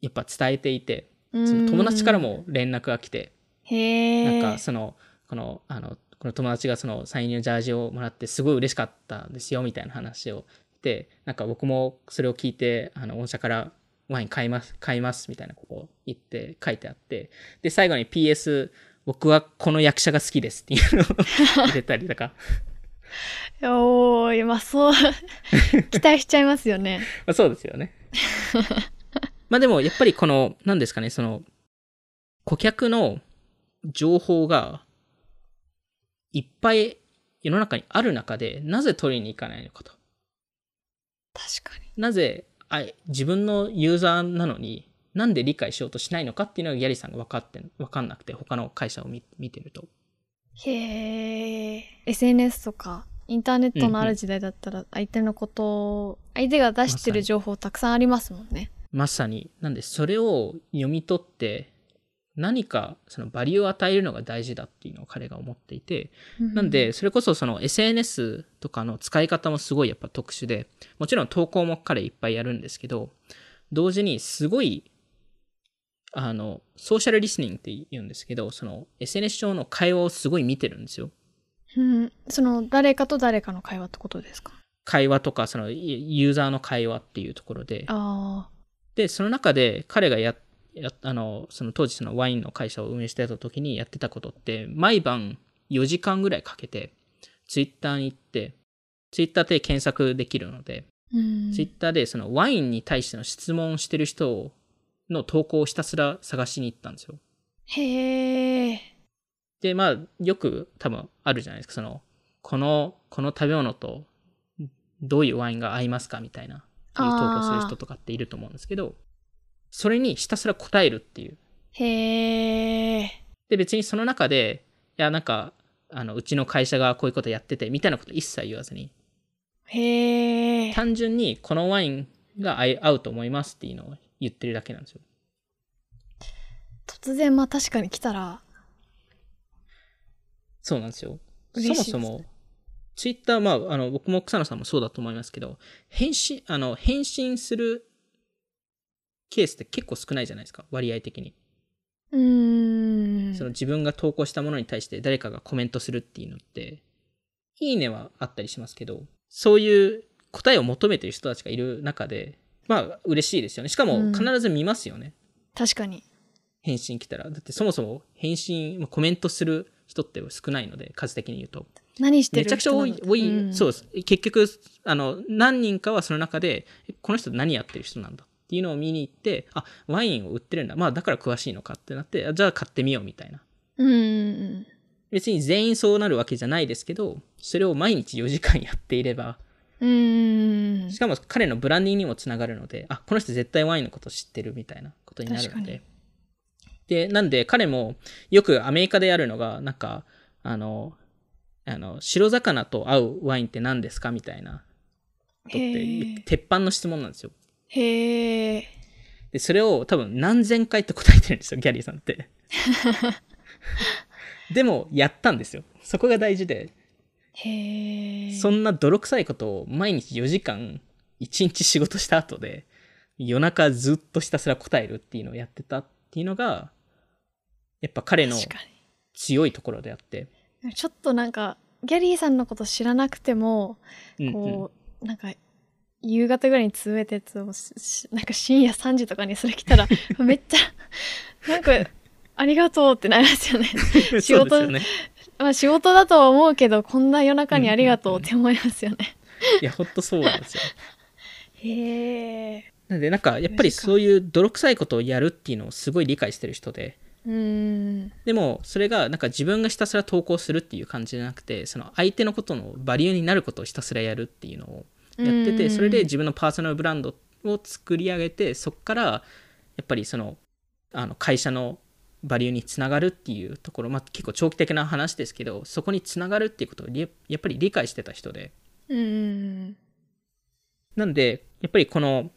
やっぱ伝えていて、その友達からも連絡が来て、へえ。なんか、その、この、あの、この友達がそのサイン入りのジャージをもらってすごい嬉しかったんですよ、みたいな話をして、なんか僕もそれを聞いて、あの、御社からワイン買います、買います、みたいなことを言って書いてあって、で、最後に PS、僕はこの役者が好きですっていうのを 入れたりとか、おーい、まあそう、期待しちゃいますよね。まあ、そうですよね。まあでも、やっぱりこの、何ですかね、その、顧客の情報がいっぱい世の中にある中で、なぜ取りに行かないのかと。確かに。なぜあ自分のユーザーなのに、なんで理解しようとしないのかっていうのがギャリーさんが分かって、分かんなくて、他の会社を見見てると。へえ。SNS とか、インターネットのある時代だったら、相手のことを、相手が出してる情報たくさんありますもんね。まさに。なんで、それを読み取って、何かそのバリューを与えるのが大事だっていうのを彼が思っていて、なんで、それこそその SNS とかの使い方もすごいやっぱ特殊で、もちろん投稿も彼いっぱいやるんですけど、同時にすごい、あの、ソーシャルリスニングって言うんですけど、その SNS 上の会話をすごい見てるんですよ。うん、その誰かと誰かの会話ってことですか？会話とか、そのユーザーの会話っていうところで、あで、その中で彼がや、やあの、その当時そのワインの会社を運営してた時にやってたことって、毎晩4時間ぐらいかけて、ツイッターに行って、ツイッターで検索できるので、あ、うん、ツイッターでそのワインに対しての質問をしてる人の投稿をひたすら探しに行ったんですよ。へえ、で、まあ、よく多分あるじゃないですか。その、この、この食べ物とどういうワインが合いますかみたいな、いう投稿する人とかっていると思うんですけど、それにひたすら答えるっていう。へえ、で、別にその中で、いや、なんか、あの、うちの会社がこういうことやってて、みたいなこと一切言わずに、へえ、単純にこのワインが合うと思いますっていうのを言ってるだけなんですよ。突然まあ確かに来たらそうなんですよ。そ嬉しいですもそも、ツイッター、まあ、あの、僕も草野さんもそうだと思いますけど、返信、あの、返信するケースって結構少ないじゃないですか、割合的に。うーんその自分が投稿したものに対して誰かがコメントするっていうのって、いいねはあったりしますけど、そういう答えを求めてる人たちがいる中で、まあ、嬉しいですよね。しかもうん必ず見ますよね。確かに返信来たら。だってそもそも返信、まあコメントする人って少ないので、数的に言うと。何してるめちゃくちゃ多い、多い、うんそうです。結局、あの、何人かはその中で、えこの人何やってる人なんだっていうのを見に行って、あ、ワインを売ってるんだ。まあ、だから詳しいのかってなって、あじゃあ買ってみようみたいな。うん別に全員そうなるわけじゃないですけど、それを毎日4時間やっていれば、うんしかも彼のブランディングにもつながるので、あ、この人絶対ワインのこと知ってるみたいなことになるので。で、なんで彼もよくアメリカでやるのが、なんか、あの、あの、白魚と合うワインって何ですかみたいなっへてー、鉄板の質問なんですよ。へえで、それを多分何千回って答えてるんですよ、ギャリーさんって。でも、やったんですよ。そこが大事で、へえそんな泥臭いことを毎日4時間、1日仕事した後で、夜中ずっとひたすら答えるっていうのをやってたっていうのが、やっぱ彼の強いところであって。にちょっとなんかギャリーさんのこと知らなくてもうんうんこう、なんか夕方ぐらいに通えたやつをししなんか深夜3時とかにそれ来たら めっちゃなんかありがとうってなりますよね。仕事ね。まあ仕事だとは思うけどこんな夜中にありがとうって思いますよね。いや、ほんとそうなんですよ。へえなんで、なんか、やっぱりそういう泥臭いことをやるっていうのをすごい理解してる人で、うーん。でも、それが、なんか自分がひたすら投稿するっていう感じじゃなくて、その相手のことのバリューになることをひたすらやるっていうのをやってて、うん。それで自分のパーソナルブランドを作り上げて、そこから、やっぱりその、あの、会社のバリューにつながるっていうところ、まあ結構長期的な話ですけど、そこにつながるっていうことをりやっぱり理解してた人で、うーん。なんで、やっぱりこの、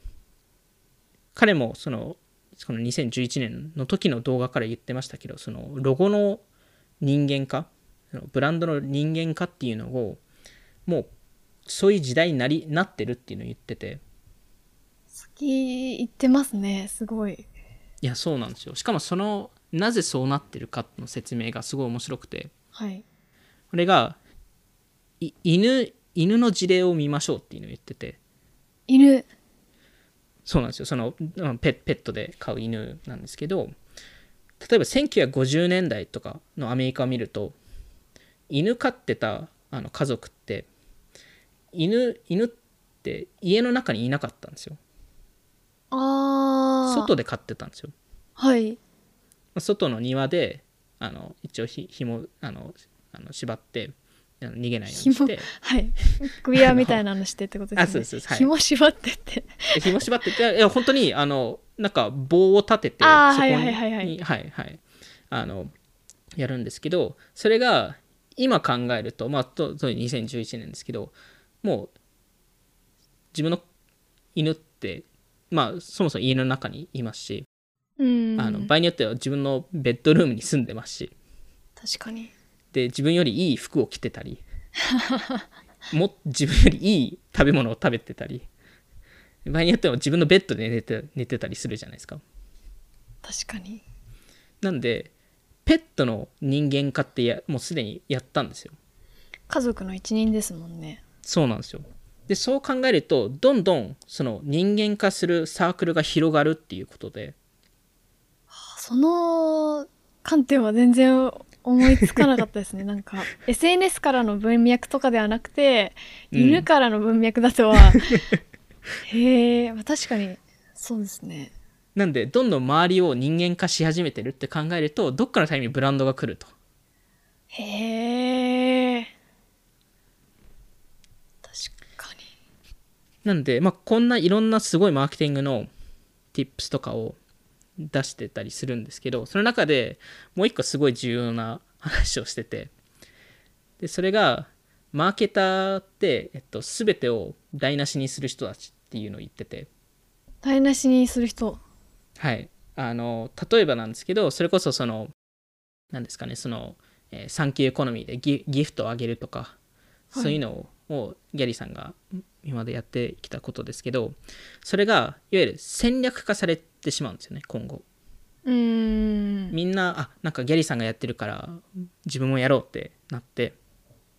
彼もその、その2011年の時の動画から言ってましたけど、そのロゴの人間化、ブランドの人間化っていうのを、もうそういう時代になりなってるっていうのを言ってて、先行ってますねすごい。いや、そうなんですよ。しかもその、なぜそうなってるかの説明がすごい面白くて、はい。これが、い犬、犬の事例を見ましょうっていうのを言ってて、犬。そうなんですよ。そのうんペペットで飼う犬なんですけど、例えば1950年代とかのアメリカを見ると、犬飼ってたあの家族って、犬、犬って家の中にいなかったんですよ。ああ外で飼ってたんですよ。はい。外の庭で、あの一応ひ紐あのあの縛って、逃げないようにして、はい。首輪みたいなのしてってことですね。あそうですはい。紐縛ってって。で紐縛ってていや本当にあのなんか棒を立ててあーそこにはいはいはいはい。はいはい。あのやるんですけどそれが今考えるとまあとと2011年ですけどもう自分の犬ってまあそもそも家の中にいますし、うん。あの場合によっては自分のベッドルームに住んでますし。確かに。で自分よりいい服を着てたり も自分よりいい食べ物を食べてたり場合によっては自分のベッドで寝て寝てたりするじゃないですか。確かに。なんでペットの人間化ってやもうすでにやったんですよ。家族の一員ですもんねそうなんですよ。でそう考えるとどんどんその人間化するサークルが広がるっていうことで。その観点は全然思いつかなかったですね。なんか SNS からの文脈とかではなくてうん。犬からの文脈だとは、へえ、まあ、確かにそうですね。なんでどんどん周りを人間化し始めてるって考えるとどっかのタイミングにブランドが来ると。へえ確かになんで、まあ、こんないろんなすごいマーケティングの tips とかを出してたりするんですけどその中でもう一個すごい重要な話をしててでそれがマーケターって、えっと、全てを台無しにする人たちっていうのを言ってて。台無しにする人。はい。あの例えばなんですけどそれこそその何ですかねその、えーサンキューエコノミーでギギフトをあげるとか、はい。そういうのをギャリーさんが今までやってきたことですけどそれがいわゆる戦略化されてしまうんですよね今後。うーん。みんなあなんかギャリーさんがやってるから自分もやろうってなって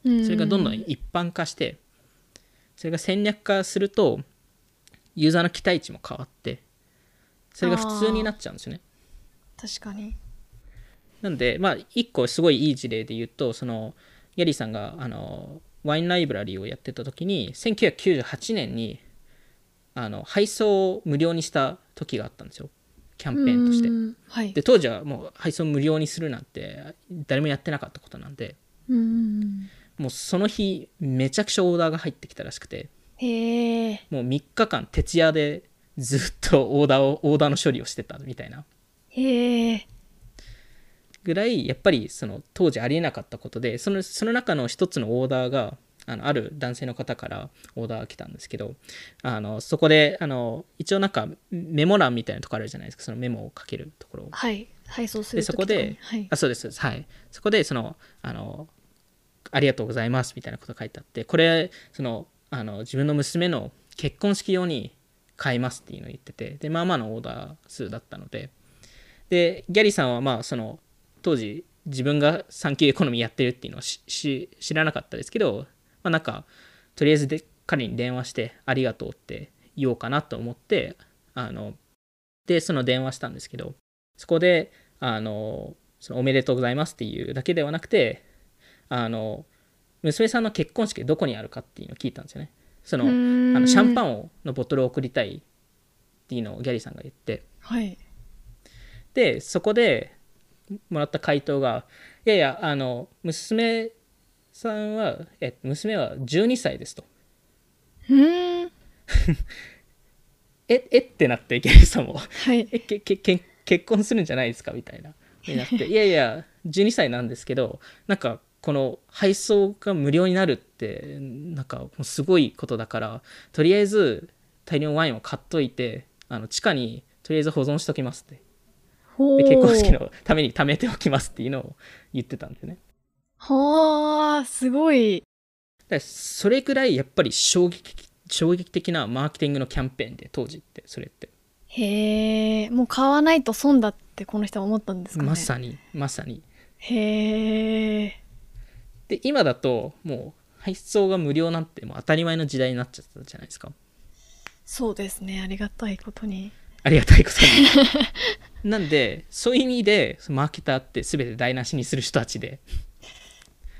それがどんどん一般化してそれが戦略化するとユーザーの期待値も変わってそれが普通になっちゃうんですよね。確かに。なんで、まあ、一個すごいいい事例で言うと、その、ギャリーさんが、あの、ワインライブラリーをやってた時に、1998年に、あの、配送を無料にした時があったんですよ。キャンペーンとして。はい。で、当時はもう配送無料にするなんて、誰もやってなかったことなんで、もうその日、めちゃくちゃオーダーが入ってきたらしくて、もう3日間徹夜でずっとオーダーを、オーダーの処理をしてたみたいな。へえぐらいやっぱりその当時ありえなかったことでそのその中の一つのオーダーがあのある男性の方からオーダーが来たんですけどあのそこであの一応なんかメモ欄みたいなとこあるじゃないですか。そのメモをかけるところはい。配送すでる時とかに。そこで、はい。あそうですそうです。はい。そこでそのあのありがとうございますみたいなことが書いてあってこれそのあの自分の娘の結婚式用に買いますっていうのを言っててでまあまあのオーダー数だったので。でギャリーさんはまあその当時自分が産休エコノミーやってるっていうのをしし知らなかったですけどまあなんかとりあえずで彼に電話してありがとうって言おうかなと思ってあのでその電話したんですけどそこであのそのおめでとうございますっていうだけではなくてあの娘さんの結婚式どこにあるかっていうのを聞いたんですよね。そのあのシャンパンンをのボトルを送りたいっていうのをギャリーさんが言って。はい。でそこでもらった回答がいやいやあの娘さんはえ娘は12歳ですと。ん。ええってなってギャリーさんも。はい。えけけけ結婚するんじゃないですか？みたいな。になっていやいや12歳なんですけどなんかこの配送が無料になるってなんかもうすごいことだからとりあえず大量のワインを買っといてあの地下にとりあえず保存しときますって。ほで結婚式のために貯めておきますっていうのを言ってたんですね。はあすごい。だそれぐらいやっぱり衝撃的衝撃的なマーケティングのキャンペーンで当時ってそれって。へえもう買わないと損だってこの人は思ったんですかね。まさにまさに。へえ。で今だともう配送が無料なんてもう当たり前の時代になっちゃったじゃないですか。そうですねありがたいことにありがたいことに。なんでそういう意味でマーケターって全て台無しにする人たちで。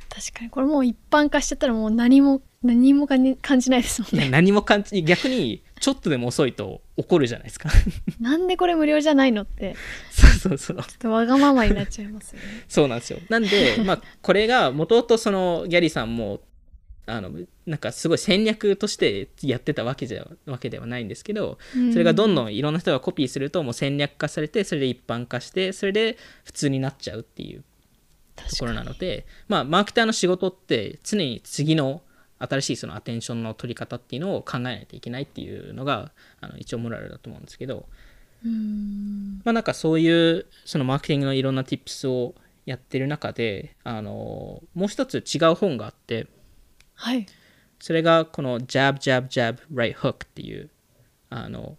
確かに。これもう一般化しちゃったらもう何も何も感じ感じないですもんね。何も感じ逆にちょっとでも遅いと怒るじゃないですか。なんでこれ無料じゃないのって。そうそうそう。ちょっとわがままになっちゃいますよね。そうなんですよ。なんでまあこれがもともとそのギャリーさんもあのなんかすごい戦略としてやってたわけじゃわけではないんですけどそれがどんどんいろんな人がコピーするともう戦略化されてそれで一般化してそれで普通になっちゃうっていうところなのでまあマーケターの仕事って常に次の新しいそのアテンションの取り方っていうのを考えないといけないっていうのがあの一応モラルだと思うんですけど、うん。まあなんかそういうそのマーケティングのいろんな tips をやってる中であのもう一つ違う本があってはい。それがこの Jab Jab Jab Right Hook っていうあの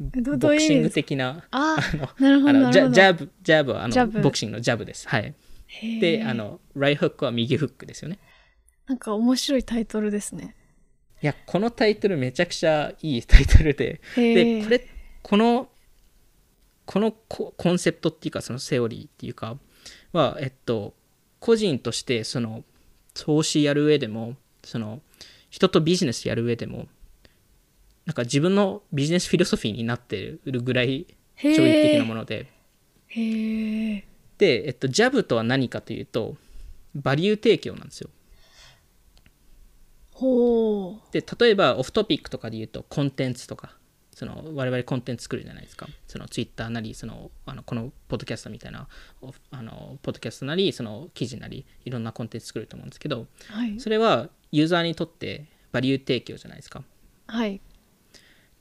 どどうボクシングいう意味？ですか的なああのなあのジャブジャブはあジャブ。のボクシングのジャブです。はい。であの Right Hook は右フックですよね。なんか面白いタイトルですね。いやこのタイトルめちゃくちゃいいタイトルで。でこれこのこのココンセプトっていうかそのセオリーっていうかはえっと個人としてその投資やる上でもその人とビジネスやる上でもなんか自分のビジネスフィロソフィーになってるぐらい衝撃的なもので。で、えっと、ジャブとは何かというとバリュー提供なんですよ。ほう。で例えばオフトピックとかで言うとコンテンツとかその我々コンテンツ作るじゃないですか。そのツイッターなりそのあのこのポッドキャストみたいなおあのポッドキャストなりその記事なりいろんなコンテンツ作ると思うんですけどはい。それはユーザーにとってバリュー提供じゃないですか。はい。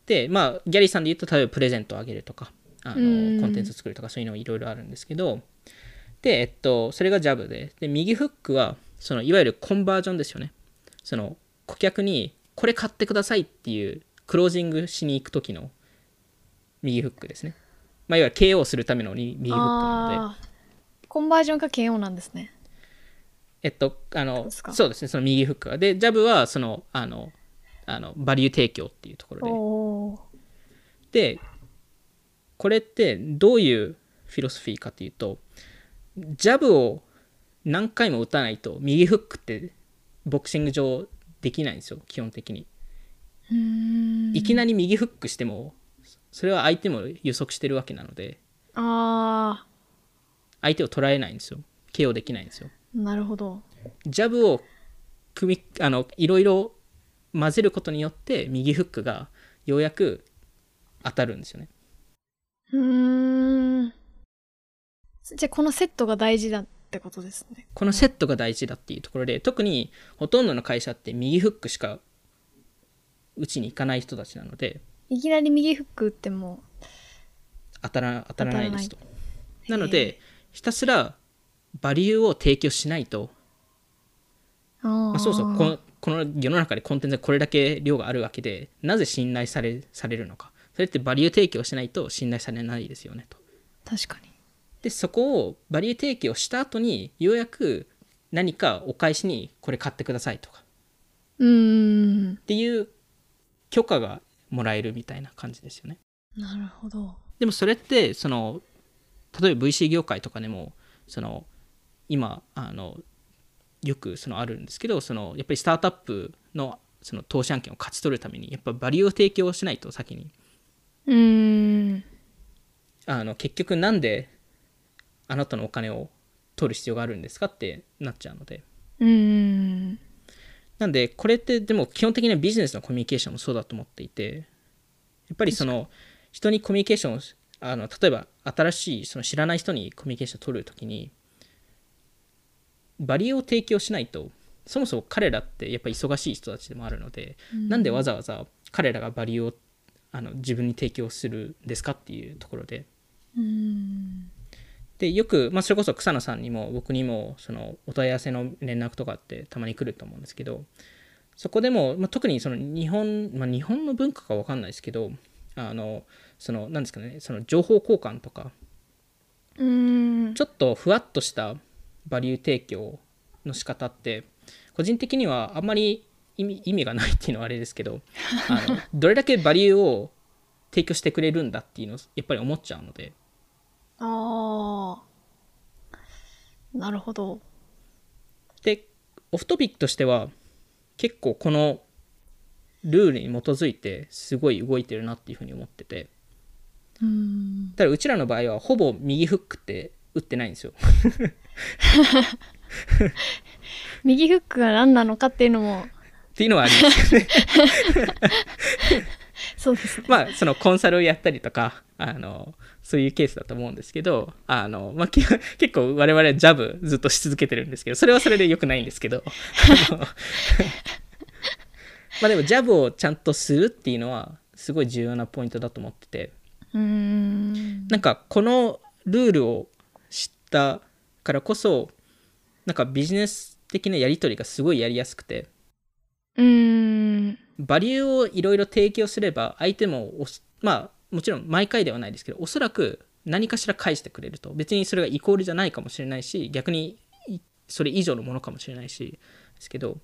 でまあギャリーさんで言うと例えばプレゼントをあげるとかあうん。のコンテンツ作るとかそういうのいろいろあるんですけど。でえっとそれがジャブで。で右フックはそのいわゆるコンバージョンですよね。その顧客にこれ買ってくださいっていうクロージングしに行く時の右フックですね。まあいわゆる KO するための右フックなので。コンバージョンか KO なんですねえっとあのそうですねその右フックはでジャブはそのあのあのバリュー提供っていうところで。でこれってどういうフィロソフィーかというとジャブを何回も打たないと右フックってボクシング上できないんですよ基本的に。いきなり右フックしてもそれは相手も予測してるわけなのであ相手を捉えないんですよ。KO できないんですよ。ーなるほど。ジャブを組みあのいろいろ混ぜることによって右フックがようやく当たるんですよね。うーん。じゃあこのセットが大事だってことですね。このセットが大事だっていうところで特にほとんどの会社って右フックしか打ちに行かない人たちなのでいきなり右フック打っても当たら当たらないですと。い。なのでひたすらバリューを提供しないと、あまあ、そうそうーこのこの世の中でコンテンツがこれだけ量があるわけでなぜ信頼されされるのか。それってバリュー提供しないと信頼されないですよねと。確かに。でそこをバリュー提供した後にようやく何かお返しにこれ買ってくださいとか。うーん。っていう許可がもらえるみたいな感じですよね。なるほど。でもそれってその例えば VC 業界とかでもその今あのよくそのあるんですけどそのやっぱりスタートアップのその投資案件を勝ち取るためにやっぱバリューを提供しないと先に。うーん。あの結局なんであなたのお金を取る必要があるんですかってなっちゃうので。うーん。なんでこれってでも基本的にはビジネスのコミュニケーションもそうだと思っていてやっぱりその人にコミュニケーションをあの例えば新しいその知らない人にコミュニケーションを取るときにバリューを提供しないとそもそも彼らってやっぱり忙しい人たちでもあるので、なんでわざわざ彼らがバリューをあの自分に提供するんですかっていうところで。うーん。でよく、まあ、それこそ草野さんにも僕にもそのお問い合わせの連絡とかってたまに来ると思うんですけどそこでも、まあ、特にその日本、まあ、日本の文化か分かんないですけどあのそのなんですかねその情報交換とかちょっとふわっとしたバリュー提供の仕方って個人的にはあんまり意味意味がないっていうのはあれですけど あのどれだけバリューを提供してくれるんだっていうのをやっぱり思っちゃうので。ああなるほど。でオフトピックとしては結構このルールに基づいてすごい動いてるなっていうふうに思ってて。ただうちらの場合はほぼ右フックって打ってないんですよ。右フックが何なのかっていうのも。っていうのはありますよね。そうですね。まあそのコンサルをやったりとかあのそういうケースだと思うんですけどあの、まあ、き結構我々はジャブずっとし続けてるんですけどそれはそれで良くないんですけど。まあでもジャブをちゃんとするっていうのはすごい重要なポイントだと思ってて。うーん。なんかこのルールを知ったからこそなんかビジネス的なやり取りがすごいやりやすくてうーん。バリューをいろいろ提供すれば相手もまあもちろん毎回ではないですけどおそらく何かしら返してくれると。別にそれがイコールじゃないかもしれないし逆にいそれ以上のものかもしれないしですけど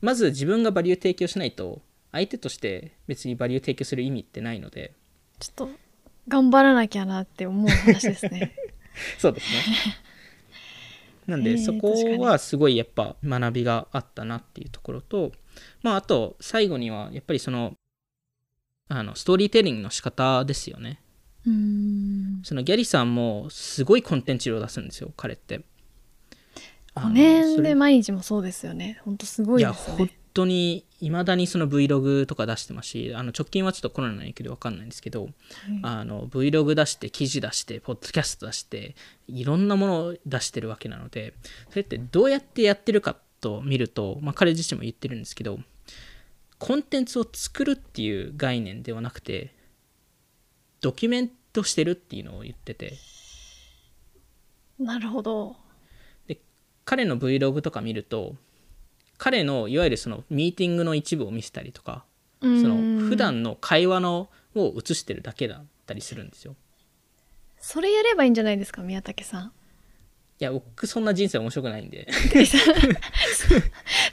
まず自分がバリュー提供しないと相手として別にバリュー提供する意味ってないので。ちょっと頑張らなきゃなって思う話ですね そうですね。なんで、そこはすごいやっぱ学びがあったなっていうところとまああと最後にはやっぱりそのあのストーリーテリングの仕方ですよね。うーん。そのギャリさんもすごいコンテンツ量を出すんですよ彼って。あ5の年で毎日もそうですよね。ほんとすごいいやですよ本ね当にいまだにその Vlog とか出してますしあの直近はちょっとコロナの影響で分かんないんですけど、あの Vlog 出して記事出してポッドキャスト出していろんなものを出してるわけなのでそれってどうやってやってるかと見ると、まあ、彼自身も言ってるんですけどコンテンツを作るっていう概念ではなくてドキュメントしてるっていうのを言ってて。なるほど。彼の Vlog とか見ると彼のいわゆるそのミーティングの一部を見せたりとかそその普段の会話のを映してるだけだったりするんですよ。それやればいいんじゃないですか宮武さん。いや僕そんな人生面白くないんで。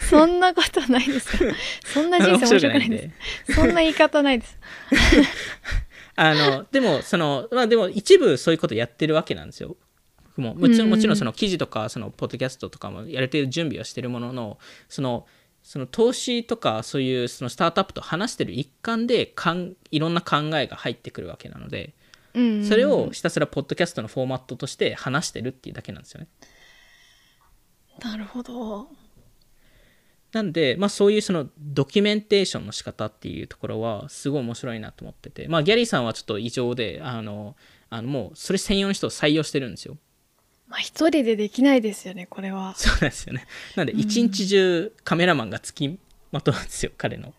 そんなことないですよそんな人生面白くないです。そんな言い方ないです。あのでもそのまあでも一部そういうことやってるわけなんですよ。もうもちろんうんもちろんその記事とかそのポッドキャストとかもやる程度準備はしてるもののそのその投資とかそういうそのスタートアップと話してる一環でかんいろんな考えが入ってくるわけなのでうんそれをひたすらポッドキャストのフォーマットとして話してるっていうだけなんですよね。なるほどなんで、まあ、そういうそのドキュメンテーションの仕方っていうところはすごい面白いなと思ってて、まあ、ギャリーさんはちょっと異常であのあのもうそれ専用の人を採用してるんですよ。まあ一人でできないですよねこれは。そうなんですよね。なんで一日中カメラマンがつきまとうんですよ彼の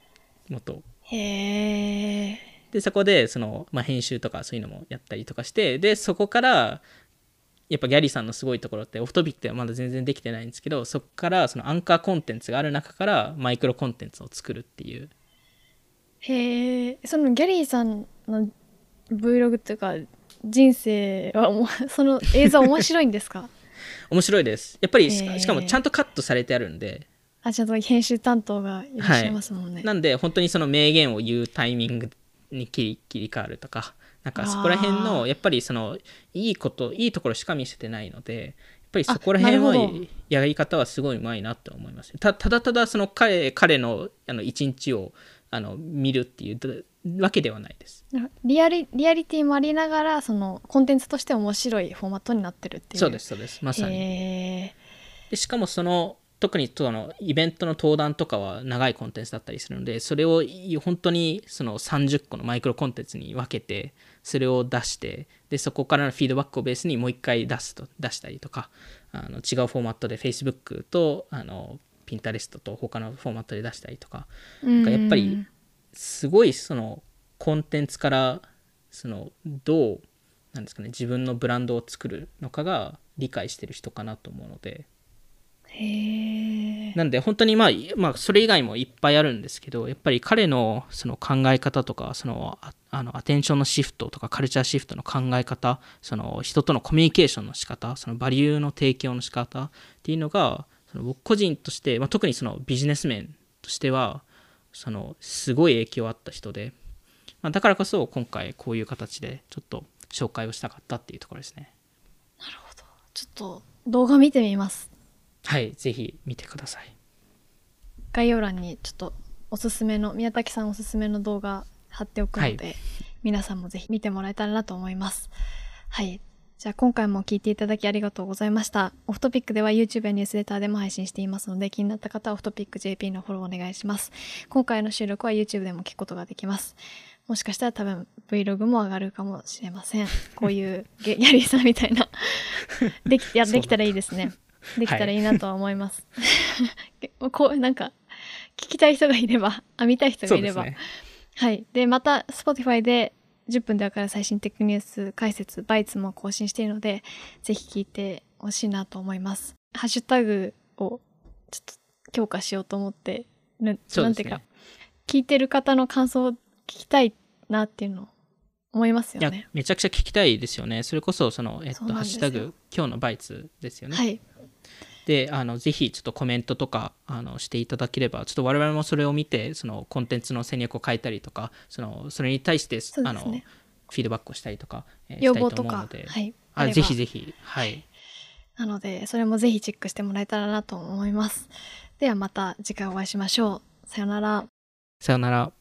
元を。へえでそこでその、まあ、編集とかそういうのもやったりとかしてでそこからやっぱギャリーさんのすごいところってオフトピックではまだ全然できてないんですけどそこからそのアンカーコンテンツがある中からマイクロコンテンツを作るっていう。へえそのギャリーさんの Vlog っていうか人生はもうその映像面白いんですか？面白いです。やっぱりししかもちゃんとカットされてあるんで。あちゃんと編集担当がいらっしゃいますもんね、なんで本当にその名言を言うタイミングに切り切り替わるとかなんかそこら辺あのやっぱりそのいいこといいところしか見せてないのでやっぱりそこら辺はやり方はすごいうまいなと思いますたただただその彼彼のあの一日をあの見るっていうわけではないです。リアリリアリティもありながらそのコンテンツとして面白いフォーマットになってるっていう。そうですそうです。まさに。でしかもその特にそのイベントの登壇とかは長いコンテンツだったりするのでそれを本当にその30個のマイクロコンテンツに分けてそれを出してでそこからのフィードバックをベースにもう一回出すと出したりとかあの違うフォーマットで Facebook とあの Pinterest と他のフォーマットで出したりとか。なんかやっぱりすごいそのコンテンツからそのどうなんですかね自分のブランドを作るのかが理解してる人かなと思うので。なんで本当にまあ、まあ、それ以外もいっぱいあるんですけどやっぱり彼のその考え方とかそのああのアテンションのシフトとかカルチャーシフトの考え方その人とのコミュニケーションの仕方そのバリューの提供の仕方っていうのがその僕個人として、まあ、特にそのビジネス面としてはそのすごい影響あった人で、まあ、だからこそ今回こういう形でちょっと紹介をしたかったっていうところですね。ちょっと動画見てみます。はいぜひ見てください。概要欄にちょっとおすすめの宮武さんおすすめの動画貼っておくので、はい。皆さんもぜひ見てもらえたらなと思います。はいじゃあ今回も聞いていただきありがとうございました。オフトピックでは YouTube やニュースレターでも配信していますので気になった方はオフトピック JP のフォローお願いします。今回の収録は YouTube でも聞くことができます。もしかしたら多分 Vlog も上がるかもしれません。こういうゲヤリーさんみたいな。できいやできたらいいですね。できたらいいなとは思います、こうなんか聞きたい人がいれば、あ、見たい人がいれば。ね。はい。で、また、Spotify で10分でわかる最新テックニュース解説、バイツも更新しているので、ぜひ聞いてほしいなと思います。ハッシュタグをちょっと強化しようと思って、なねなんていうか、聞いてる方の感想を聞きたいなっていうのを思いますいやよね。、めちゃくちゃ聞きたいですよね。それこそ、その、えっと、ハッシュタグ、今日のバイツですよね。はい。で、あの、ぜひ、ちょっとコメントとか、あの、していただければ、ちょっと我々もそれを見て、その、コンテンツの戦略を変えたりとか、その、それに対して、あの。フィードバックをしたりとか、えー要したい望とかと思うので、、はい。あぜひぜひ、はい。なので、それもぜひチェックしてもらえたらなと思います。ではまた次回お会いしましょう。さよなら。さよなら。